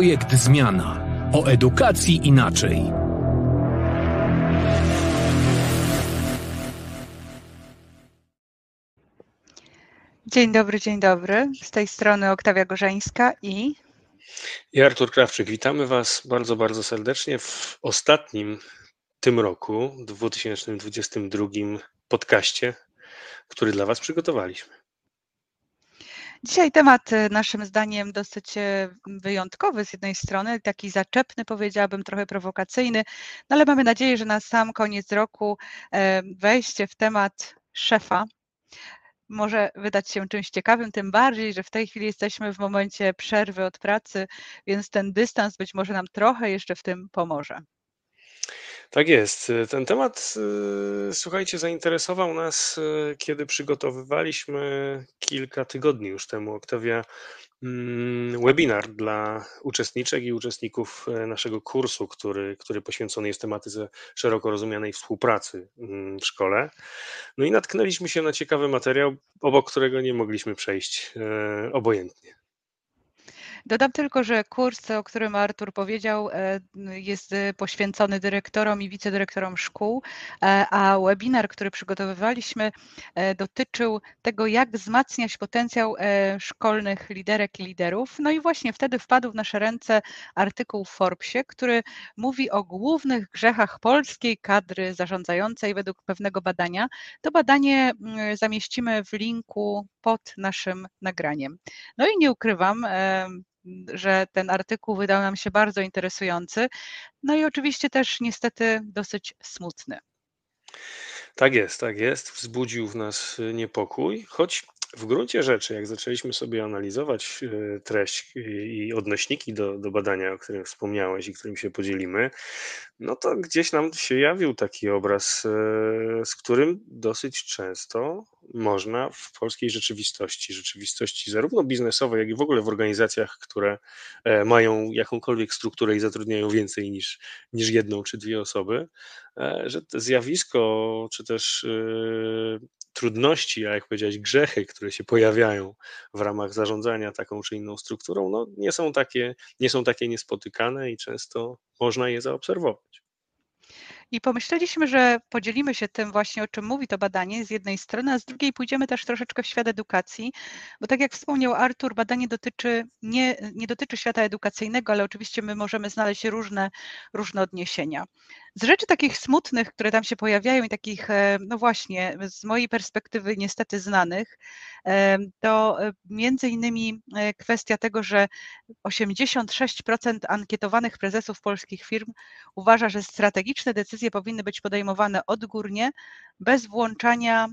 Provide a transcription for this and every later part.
Projekt Zmiana. O edukacji inaczej. Dzień dobry, dzień dobry. Z tej strony Oktawia Gorzeńska i I Artur Krawczyk, witamy Was bardzo, bardzo serdecznie w ostatnim tym roku, 2022 podcaście, który dla Was przygotowaliśmy. Dzisiaj temat e, naszym zdaniem dosyć e, wyjątkowy z jednej strony, taki zaczepny, powiedziałabym, trochę prowokacyjny, no ale mamy nadzieję, że na sam koniec roku e, wejście w temat szefa może wydać się czymś ciekawym, tym bardziej, że w tej chwili jesteśmy w momencie przerwy od pracy, więc ten dystans być może nam trochę jeszcze w tym pomoże. Tak jest. Ten temat, y, słuchajcie, zainteresował nas, y, kiedy przygotowywaliśmy kilka tygodni już temu, Oktawia, mm, webinar dla uczestniczek i uczestników naszego kursu, który, który poświęcony jest tematyce szeroko rozumianej współpracy mm, w szkole. No i natknęliśmy się na ciekawy materiał, obok którego nie mogliśmy przejść obojętnie. Dodam tylko, że kurs, o którym Artur powiedział, e, jest e, poświęcony dyrektorom i wicedyrektorom szkół, e, a webinar, który przygotowywaliśmy, dotyczył tego, jak wzmacniać potencjał szkolnych liderek i liderów. No i właśnie wtedy wpadł w nasze ręce artykuł w Forbesie, który mówi o głównych grzechach polskiej kadry zarządzającej według pewnego badania. To badanie mm, zamieścimy w linku pod naszym nagraniem. No i nie ukrywam, że ten artykuł wydał nam się bardzo interesujący, no i oczywiście też niestety dosyć smutny. Tak jest, tak jest. Wzbudził w nas y, niepokój, choć w gruncie rzeczy, jak zaczęliśmy sobie analizować y, treść i odnośniki do, do badania, o którym wspomniałeś i którym się podzielimy, no to gdzieś nam się jawił taki obraz, y, z którym dosyć często można w polskiej rzeczywistości, rzeczywistości zarówno biznesowej, jak i w ogóle w organizacjach, które e, mają jakąkolwiek strukturę i zatrudniają więcej niż, niż jedną czy dwie osoby, e, że to zjawisko, czy też e, trudności, a jak powiedziałeś, grzechy, które się pojawiają w ramach zarządzania taką czy inną strukturą, no nie są takie, nie są takie niespotykane i często można je zaobserwować. I pomyśleliśmy, że podzielimy się tym właśnie, o czym mówi to badanie z jednej strony, a z drugiej pójdziemy też troszeczkę w świat edukacji, bo tak jak wspomniał Artur, badanie dotyczy, nie, nie dotyczy świata edukacyjnego, ale oczywiście my możemy znaleźć różne, różne odniesienia. Z rzeczy takich smutnych, które tam się pojawiają i takich, e, no właśnie, z mojej perspektywy niestety znanych, e, to e, między innymi kwestia tego, że 86% ankietowanych prezesów polskich firm uważa, że strategiczne decyzje powinny być podejmowane odgórnie, bez włączania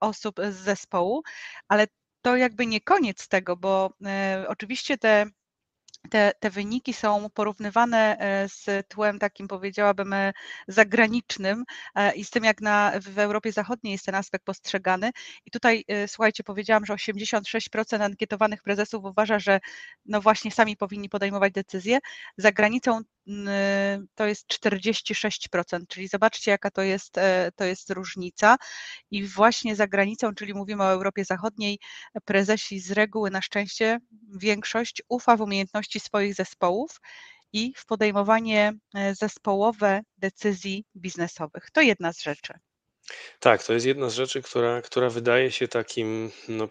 osób z zespołu, ale to jakby nie koniec tego, bo oczywiście te te, te wyniki są porównywane e, z tłem takim, powiedziałabym, e, zagranicznym e, i z tym, jak na, w Europie Zachodniej jest ten aspekt postrzegany. I tutaj, słuchajcie, powiedziałam, że 86% ankietowanych prezesów uważa, że no właśnie sami powinni podejmować decyzje. Za granicą to jest 46%, czyli zobaczcie, jaka to jest, to jest różnica. I właśnie za granicą, czyli mówimy o Europie Zachodniej, prezesi z reguły na szczęście większość ufa w umiejętności swoich zespołów i w podejmowanie e, zespołowe decyzji biznesowych. To jedna z rzeczy. Tak, to jest jedna z rzeczy, która, która wydaje się takim, no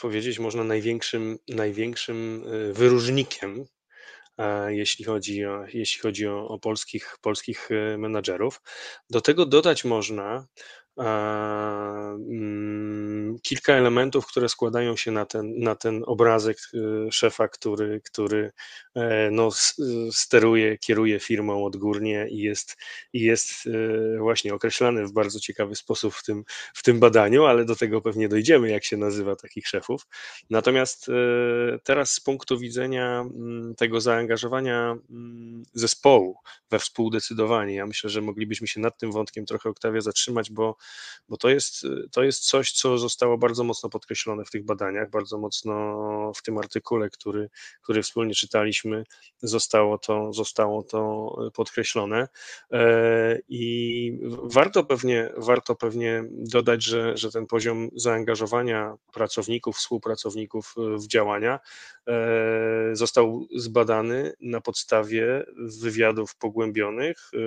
powiedzieć można, największym, największym e, wyróżnikiem jeśli chodzi o, jeśli chodzi o, o polskich, polskich e, menadżerów. Do tego dodać można kilka elementów, które składają się na ten, na ten obrazek y, szefa, który, który e, no, steruje, kieruje firmą odgórnie i jest, i jest e, właśnie określany w bardzo ciekawy sposób w tym, w tym badaniu, ale do tego pewnie dojdziemy, jak się nazywa takich szefów. Natomiast e, teraz z punktu widzenia mm, tego zaangażowania mm, zespołu we współdecydowanie, ja myślę, że moglibyśmy się nad tym wątkiem trochę Oktawia zatrzymać, bo bo to jest, to jest coś, co zostało bardzo mocno podkreślone w tych badaniach, bardzo mocno w tym artykule, który, który wspólnie czytaliśmy, zostało to, zostało to podkreślone. E, I warto pewnie, warto pewnie dodać, że, że ten poziom zaangażowania pracowników, współpracowników w działania e, został zbadany na podstawie wywiadów pogłębionych e,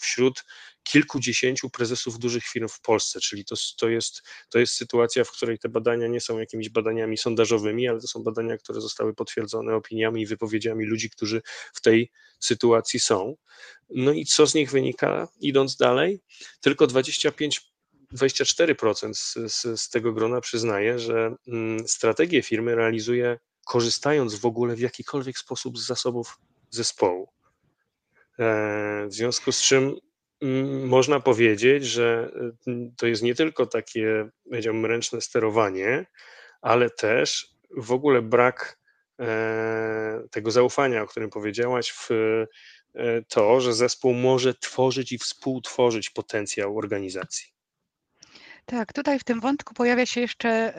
wśród kilkudziesięciu prezesów dużych firm w Polsce, czyli to, to, jest, to jest sytuacja, w której te badania nie są jakimiś badaniami sondażowymi, ale to są badania, które zostały potwierdzone opiniami i wypowiedziami ludzi, którzy w tej sytuacji są. No i co z nich wynika, idąc dalej? Tylko 25 24% z, z, z tego grona przyznaje, że mm, strategię firmy realizuje korzystając w ogóle w jakikolwiek sposób z zasobów zespołu. E, w związku z czym można powiedzieć, że mm, to jest nie tylko takie, powiedziałbym, ręczne sterowanie, ale też w ogóle brak e, tego zaufania, o którym powiedziałaś, w e, to, że zespół może tworzyć i współtworzyć potencjał organizacji. Tak, tutaj w tym wątku pojawia się jeszcze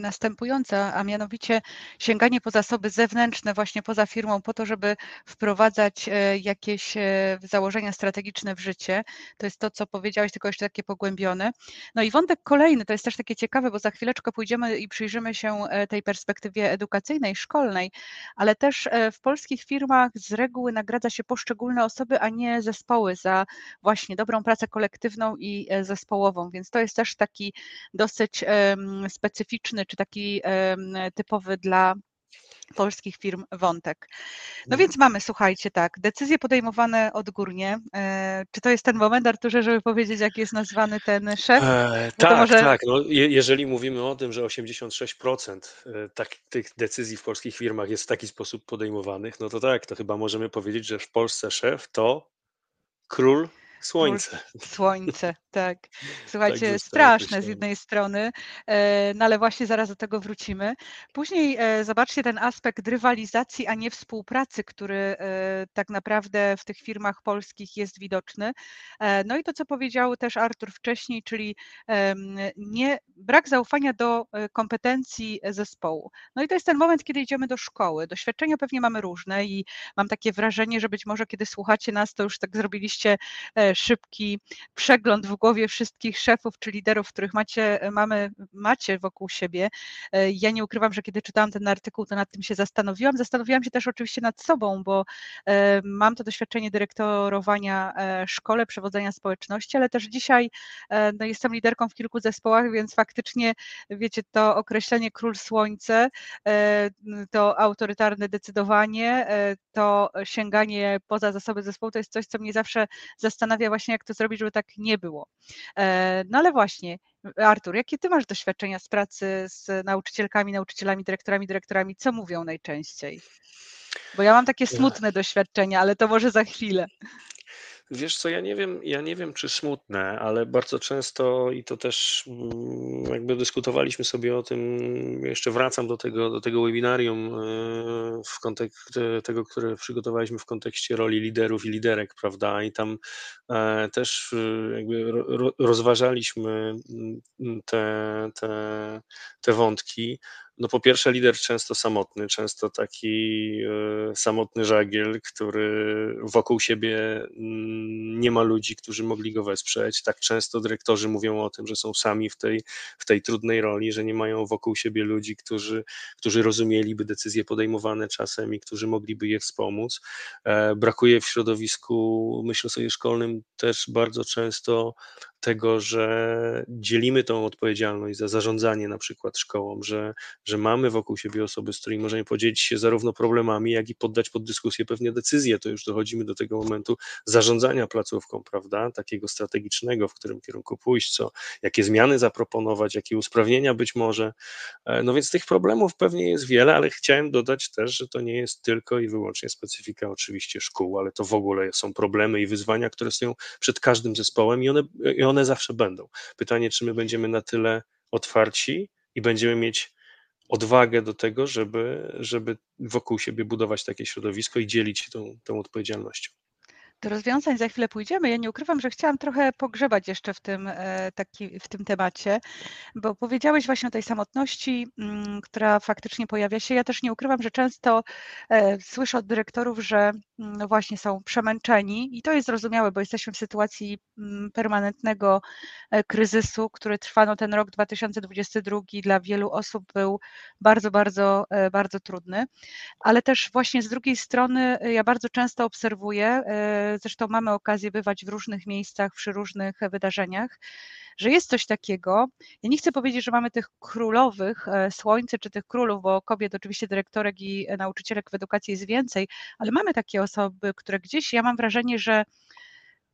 następująca, a mianowicie sięganie po zasoby zewnętrzne, właśnie poza firmą, po to, żeby wprowadzać e, jakieś e, założenia strategiczne w życie. To jest to, co powiedziałeś, tylko jeszcze takie pogłębione. No i wątek kolejny, to jest też takie ciekawe, bo za chwileczkę pójdziemy i przyjrzymy się e, tej perspektywie edukacyjnej, szkolnej, ale też w polskich firmach z reguły nagradza się poszczególne osoby, a nie zespoły za właśnie dobrą pracę kolektywną i zespołową, więc to jest też taki dosyć specyficzny, czy taki typowy dla polskich firm wątek. No mhm. więc mamy, słuchajcie, tak, decyzje podejmowane odgórnie. E, czy to jest ten moment, Arturze, żeby powiedzieć, jak jest nazwany ten szef? E, no tak, może... tak. No, je, jeżeli mówimy o tym, że 86% e, tak, tych decyzji w polskich firmach jest w taki sposób podejmowanych, no to tak, to chyba możemy powiedzieć, że w Polsce szef to król Słońce. Słońce, tak. Słuchajcie, tak straszne z jednej strony, e, no ale właśnie zaraz do tego wrócimy. Później e, zobaczcie ten aspekt rywalizacji, a nie współpracy, który e, tak naprawdę w tych firmach polskich jest widoczny. No i to, co powiedział też Artur wcześniej, czyli nie, brak zaufania do kompetencji zespołu. No i to jest ten moment, kiedy idziemy do szkoły. Doświadczenia pewnie mamy różne i mam takie wrażenie, że być może kiedy słuchacie nas, to już tak zrobiliście szybki przegląd w głowie wszystkich szefów czy liderów, których macie, mamy, macie wokół siebie. E, ja nie ukrywam, że kiedy czytałam ten artykuł, to nad tym się zastanowiłam. Zastanowiłam się też oczywiście nad sobą, bo e, mam to doświadczenie dyrektorowania e, szkole, przewodzenia społeczności, ale też dzisiaj no, jestem liderką w kilku zespołach, więc faktycznie, wiecie, to określenie król słońce, to autorytarne decydowanie, to sięganie poza zasoby zespołu, to jest coś, co mnie zawsze zastanawia, zastanawia właśnie, jak to zrobić, żeby tak nie było. E, no ale właśnie, Artur, jakie ty masz doświadczenia z pracy z nauczycielkami, nauczycielami, dyrektorami, dyrektorami? Co mówią najczęściej? Bo ja mam takie smutne doświadczenia, ale to może za chwilę. Wiesz co, ja nie wiem, ja nie wiem, czy smutne, ale bardzo często i to też mm, jakby dyskutowaliśmy sobie o tym, jeszcze wracam do tego, do tego webinarium e, w kontekście tego, które przygotowaliśmy w kontekście roli liderów i liderek, prawda? I tam e, też e, jakby rozważaliśmy mm, te, te, te wątki. No po pierwsze, lider często samotny, często taki e, samotny żagiel, który wokół siebie mm, nie ma ludzi, którzy mogli go wesprzeć. Tak często dyrektorzy mówią o tym, że są sami w tej, w tej trudnej roli, że nie mają wokół siebie ludzi, którzy, którzy rozumieliby decyzje podejmowane czasem i którzy mogliby je wspomóc. E, brakuje w środowisku, myślę sobie, szkolnym też bardzo często tego, że dzielimy tą odpowiedzialność za zarządzanie na przykład szkołą, że, że mamy wokół siebie osoby, z którymi możemy podzielić się zarówno problemami, jak i poddać pod dyskusję pewne decyzje. To już dochodzimy do tego momentu zarządzania placówką, prawda? Takiego strategicznego, w którym kierunku pójść, co, jakie zmiany zaproponować, jakie usprawnienia być może. E, no więc tych problemów pewnie jest wiele, ale chciałem dodać też, że to nie jest tylko i wyłącznie specyfika oczywiście szkół, ale to w ogóle są problemy i wyzwania, które stoją przed każdym zespołem i one, i one zawsze będą. Pytanie, czy my będziemy na tyle otwarci i będziemy mieć odwagę do tego, żeby, żeby wokół siebie budować takie środowisko i dzielić się tą, tą odpowiedzialnością. Do rozwiązań za chwilę pójdziemy. Ja nie ukrywam, że chciałam trochę pogrzebać jeszcze w tym, e, taki, w tym temacie, bo powiedziałeś właśnie o tej samotności, mm, która faktycznie pojawia się. Ja też nie ukrywam, że często e, słyszę od dyrektorów, że właśnie są przemęczeni i to jest zrozumiałe, bo jesteśmy w sytuacji mm, permanentnego e, kryzysu, który trwa, no ten rok 2022 dla wielu osób był bardzo, bardzo, bardzo trudny, ale też właśnie z drugiej strony ja bardzo często obserwuję, zresztą mamy okazję bywać w różnych miejscach, przy różnych wydarzeniach, że jest coś takiego. Ja nie chcę powiedzieć, że mamy tych królowych e, słońce czy tych królów, bo kobiet, oczywiście dyrektorek i nauczycielek w edukacji jest więcej, ale mamy takie osoby, które gdzieś, ja mam wrażenie, że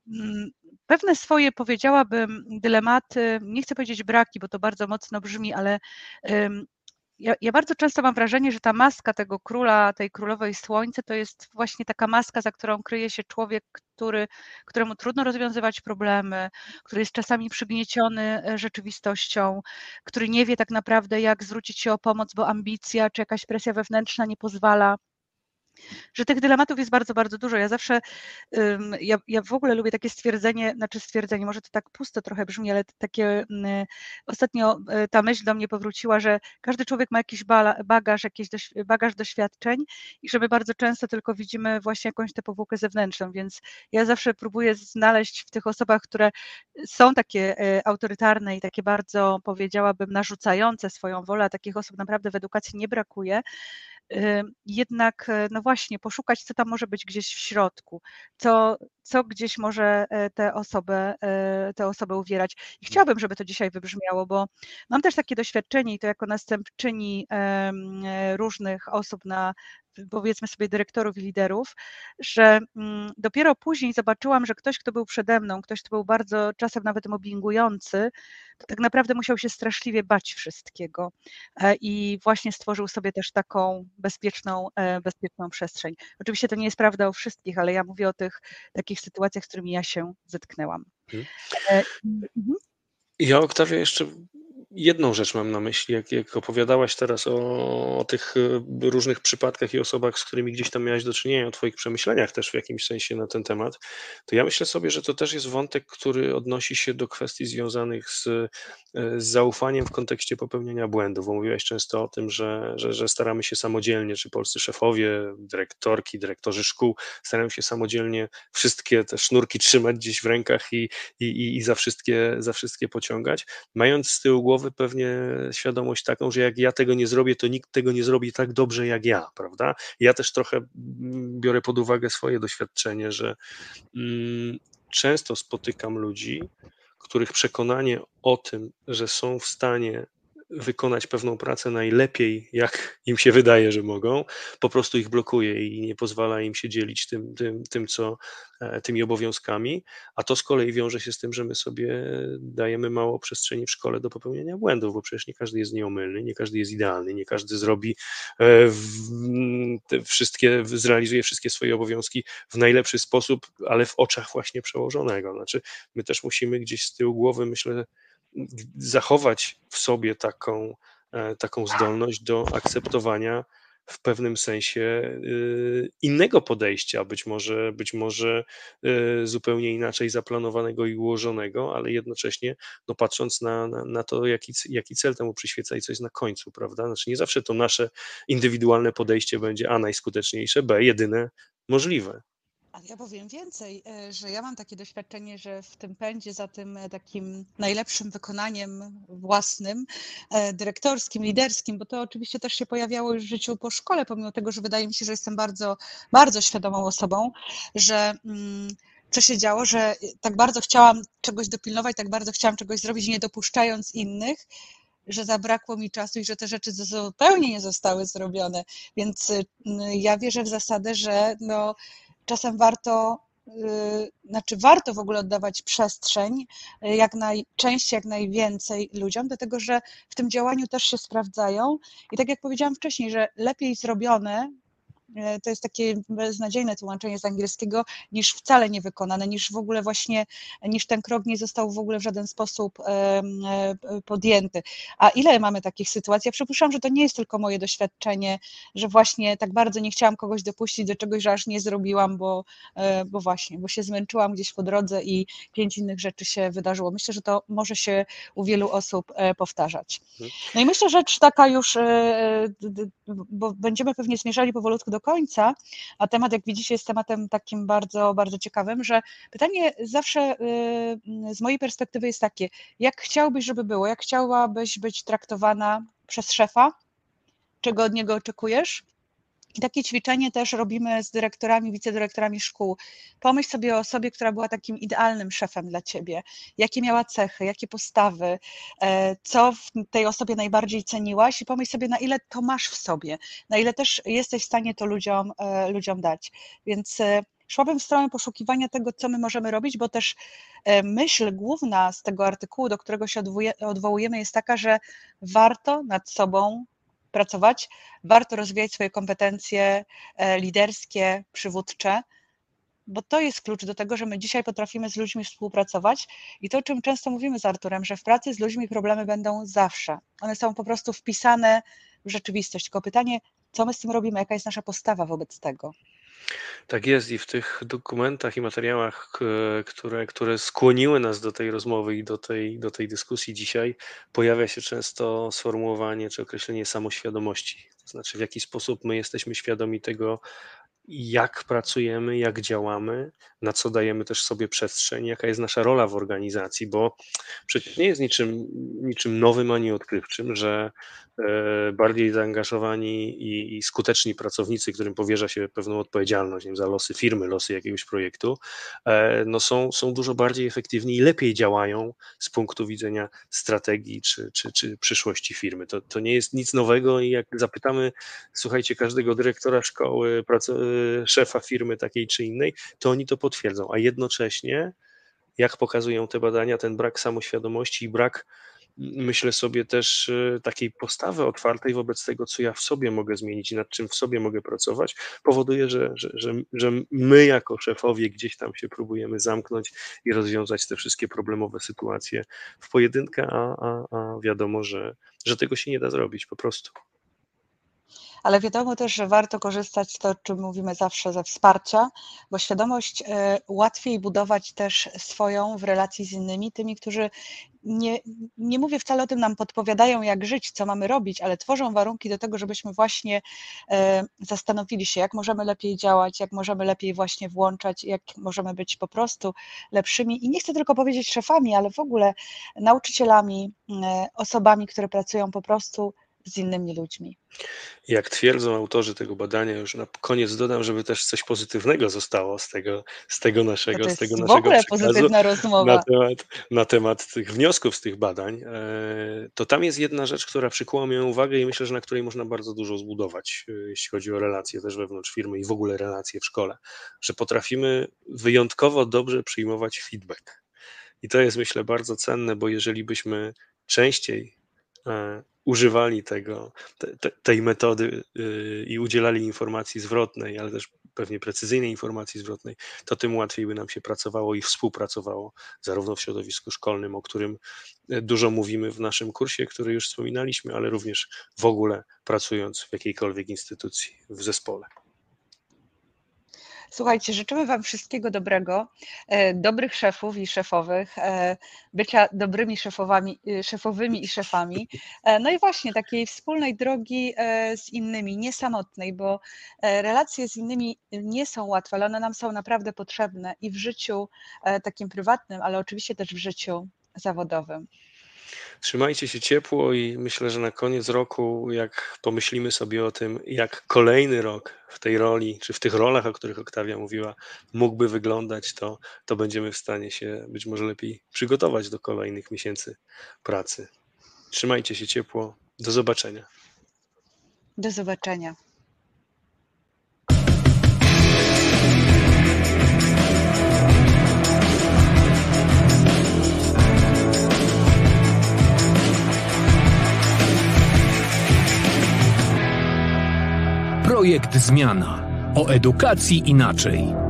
mm, pewne swoje, powiedziałabym, dylematy, nie chcę powiedzieć braki, bo to bardzo mocno brzmi, ale ja, ja, bardzo często mam wrażenie, że ta maska tego króla, tej królowej słońce, to jest właśnie taka maska, za którą kryje się człowiek, który, któremu trudno rozwiązywać problemy, który jest czasami przygnieciony e, rzeczywistością, który nie wie tak naprawdę, jak zwrócić się o pomoc, bo ambicja czy jakaś presja wewnętrzna nie pozwala że tych dylematów jest bardzo, bardzo dużo. Ja zawsze, ja, ja w ogóle lubię takie stwierdzenie, znaczy stwierdzenie, może to tak pusto trochę brzmi, ale takie ostatnio e, ta myśl do mnie powróciła, że każdy człowiek ma jakiś bagaż, jakiś bagaż doświadczeń i że my bardzo często tylko widzimy właśnie jakąś tę powłokę zewnętrzną, więc ja zawsze próbuję znaleźć w tych osobach, które są takie e, autorytarne i takie bardzo, powiedziałabym, narzucające swoją wolę, a takich osób naprawdę w edukacji nie brakuje, jednak, e, no właśnie, poszukać, co tam może być gdzieś w środku, co, co gdzieś może e, tę osobę, e, tę osobę uwierać. I mhm. chciałabym, żeby to dzisiaj wybrzmiało, bo mam też takie doświadczenie i to jako następczyni różnych osób na powiedzmy sobie dyrektorów i liderów, że mm, dopiero później zobaczyłam, że ktoś, kto był przede mną, ktoś, kto był bardzo czasem nawet mobbingujący, to tak naprawdę musiał się straszliwie bać wszystkiego e, i właśnie stworzył sobie też taką bezpieczną, e, bezpieczną przestrzeń. Oczywiście to nie jest prawda o wszystkich, ale ja mówię o tych takich sytuacjach, z którymi ja się zetknęłam. Mhm. E, mhm. Ja, Oktawia, jeszcze jedną rzecz mam na myśli, jak, jak opowiadałaś teraz o, o, tych e, różnych przypadkach i osobach, z którymi gdzieś tam miałaś do czynienia, o Twoich przemyśleniach też w jakimś sensie na ten temat, to ja myślę sobie, że to też jest wątek, który odnosi się do kwestii związanych z, e, z zaufaniem w kontekście popełniania błędów, bo mówiłaś często o tym, że, że, że staramy się samodzielnie, czy polscy szefowie, dyrektorki, dyrektorzy szkół, starają się samodzielnie wszystkie te sznurki trzymać gdzieś w rękach i, i, i za, wszystkie, za wszystkie pociągać, mając z tyłu głowy głowy pewnie świadomość taką, że jak ja tego nie zrobię, to nikt tego nie zrobi tak dobrze jak ja, prawda? Ja też trochę mm, biorę pod uwagę swoje doświadczenie, że mm, często spotykam ludzi, których przekonanie o tym, że są w stanie wykonać pewną pracę najlepiej, jak im się wydaje, że mogą, po prostu ich blokuje i nie pozwala im się dzielić tym, tym, tym co, e, tymi obowiązkami, a to z kolei wiąże się z tym, że my sobie dajemy mało przestrzeni w szkole do popełniania błędów, bo przecież nie każdy jest nieomylny, nie każdy jest idealny, nie każdy zrobi e, wszystkie, zrealizuje wszystkie swoje obowiązki w najlepszy sposób, ale w oczach właśnie przełożonego. Znaczy, my też musimy gdzieś z tyłu głowy, myślę, zachować w sobie taką, e, taką zdolność do akceptowania w pewnym sensie y, innego podejścia, być może, być może y, zupełnie inaczej zaplanowanego i ułożonego, ale jednocześnie no, patrząc na, na, na to, jaki, jaki cel temu przyświeca i co jest na końcu, prawda? Znaczy nie zawsze to nasze indywidualne podejście będzie A najskuteczniejsze, B jedyne możliwe. Ja powiem więcej, e, że ja mam takie doświadczenie, że w tym pędzie za tym e, takim najlepszym wykonaniem własnym, e, dyrektorskim, liderskim, bo to oczywiście też się pojawiało już w życiu po szkole, pomimo tego, że wydaje mi się, że jestem bardzo, bardzo świadomą osobą, że mm, co się działo, że tak bardzo chciałam czegoś dopilnować, tak bardzo chciałam czegoś zrobić, nie dopuszczając innych, że zabrakło mi czasu i że te rzeczy zupełnie nie zostały zrobione. Więc ja wierzę w zasadę, że no, czasem warto, y, znaczy warto w ogóle oddawać przestrzeń y, jak najczęściej, jak najwięcej ludziom, dlatego że w tym działaniu też się sprawdzają. I tak jak powiedziałam wcześniej, że lepiej zrobione to jest takie beznadziejne tłumaczenie z angielskiego, niż wcale nie wykonane, niż w ogóle właśnie, niż ten krok nie został w ogóle w żaden sposób podjęty. A ile mamy takich sytuacji? Ja przypuszczam, że to nie jest tylko moje doświadczenie, że właśnie tak bardzo nie chciałam kogoś dopuścić do czegoś, że aż nie zrobiłam, bo, bo właśnie, bo się zmęczyłam gdzieś po drodze i pięć innych rzeczy się wydarzyło. Myślę, że to może się u wielu osób powtarzać. Mhm. No i myślę, że rzecz taka już, bo będziemy pewnie zmierzali powolutku do końca, a temat, jak widzicie, jest tematem takim bardzo, bardzo ciekawym, że pytanie zawsze z mojej perspektywy jest takie, jak chciałbyś, żeby było, jak chciałabyś być traktowana przez szefa, czego od niego oczekujesz? I takie ćwiczenie też robimy z dyrektorami, wicedyrektorami szkół. Pomyśl sobie o osobie, która była takim idealnym szefem dla ciebie. Jakie miała cechy, jakie postawy, e, co w tej osobie najbardziej ceniłaś i pomyśl sobie, na ile to masz w sobie, na ile też jesteś w stanie to ludziom, e, ludziom dać. Więc e, szłabym w stronę poszukiwania tego, co my możemy robić, bo też myśl główna z tego artykułu, do którego się odwołujemy, jest taka, że warto nad sobą pracować, warto rozwijać swoje kompetencje e, liderskie, przywódcze, bo to jest klucz do tego, że my dzisiaj potrafimy z ludźmi współpracować i to, o czym często mówimy z Arturem, że w pracy z ludźmi problemy będą zawsze. One są po prostu wpisane w rzeczywistość. Tylko pytanie, co my z tym robimy, jaka jest nasza postawa wobec tego. Tak jest i w tych dokumentach i materiałach, które, które skłoniły nas do tej rozmowy i do tej, do tej dyskusji dzisiaj, pojawia się często sformułowanie czy określenie samoświadomości. To znaczy, w jaki sposób my jesteśmy świadomi tego, jak pracujemy, jak działamy, na co dajemy też sobie przestrzeń, jaka jest nasza rola w organizacji, bo przecież nie jest niczym, niczym nowym ani odkrywczym, że e, bardziej zaangażowani i, i skuteczni pracownicy, którym powierza się pewną odpowiedzialność wiem, za losy firmy, losy jakiegoś projektu, e, no są, są dużo bardziej efektywni i lepiej działają z punktu widzenia strategii czy, czy, czy przyszłości firmy. To, to nie jest nic nowego i jak zapytamy, słuchajcie, każdego dyrektora szkoły, szefa firmy takiej czy innej, to oni to potwierdzą, a jednocześnie, jak pokazują te badania, ten brak samoświadomości i brak myślę sobie też e, takiej postawy otwartej wobec tego, co ja w sobie mogę zmienić i nad czym w sobie mogę pracować, powoduje, że, że, że, że my jako szefowie gdzieś tam się próbujemy zamknąć i rozwiązać te wszystkie problemowe sytuacje w pojedynkę, a, a, a wiadomo, że, że tego się nie da zrobić po prostu ale wiadomo też, że warto korzystać to, o czym mówimy zawsze, ze wsparcia, bo świadomość e, łatwiej budować też swoją w relacji z innymi, tymi, którzy nie, nie mówię wcale o tym, nam podpowiadają, jak żyć, co mamy robić, ale tworzą warunki do tego, żebyśmy właśnie e, zastanowili się, jak możemy lepiej działać, jak możemy lepiej właśnie włączać, jak możemy być po prostu lepszymi. I nie chcę tylko powiedzieć szefami, ale w ogóle nauczycielami, e, osobami, które pracują po prostu z innymi ludźmi. Jak twierdzą autorzy tego badania, już na koniec dodam, żeby też coś pozytywnego zostało z tego, z tego naszego, z tego naszego rozmowa. Na temat, na temat tych wniosków z tych badań, e, to tam jest jedna rzecz, która przykuła moją uwagę i myślę, że na której można bardzo dużo zbudować, e, jeśli chodzi o relacje też wewnątrz firmy i w ogóle relacje w szkole, że potrafimy wyjątkowo dobrze przyjmować feedback. I to jest myślę bardzo cenne, bo jeżeli byśmy częściej używali tego, te, tej metody y, i udzielali informacji zwrotnej, ale też pewnie precyzyjnej informacji zwrotnej, to tym łatwiej by nam się pracowało i współpracowało, zarówno w środowisku szkolnym, o którym y, dużo mówimy w naszym kursie, który już wspominaliśmy, ale również w ogóle pracując w jakiejkolwiek instytucji, w zespole. Słuchajcie, życzymy Wam wszystkiego dobrego, e, dobrych szefów i szefowych, e, bycia dobrymi szefowami, e, szefowymi i szefami. No i właśnie takiej wspólnej drogi z innymi, niesamotnej, bo relacje z innymi nie są łatwe, ale one nam są naprawdę potrzebne i w życiu takim prywatnym, ale oczywiście też w życiu zawodowym. Trzymajcie się ciepło i myślę, że na koniec roku, jak pomyślimy sobie o tym, jak kolejny rok w tej roli, czy w tych rolach, o których Oktawia mówiła, mógłby wyglądać, to, to będziemy w stanie się być może lepiej przygotować do kolejnych miesięcy pracy. Trzymajcie się ciepło. Do zobaczenia. Do zobaczenia. Projekt Zmiana. O edukacji inaczej.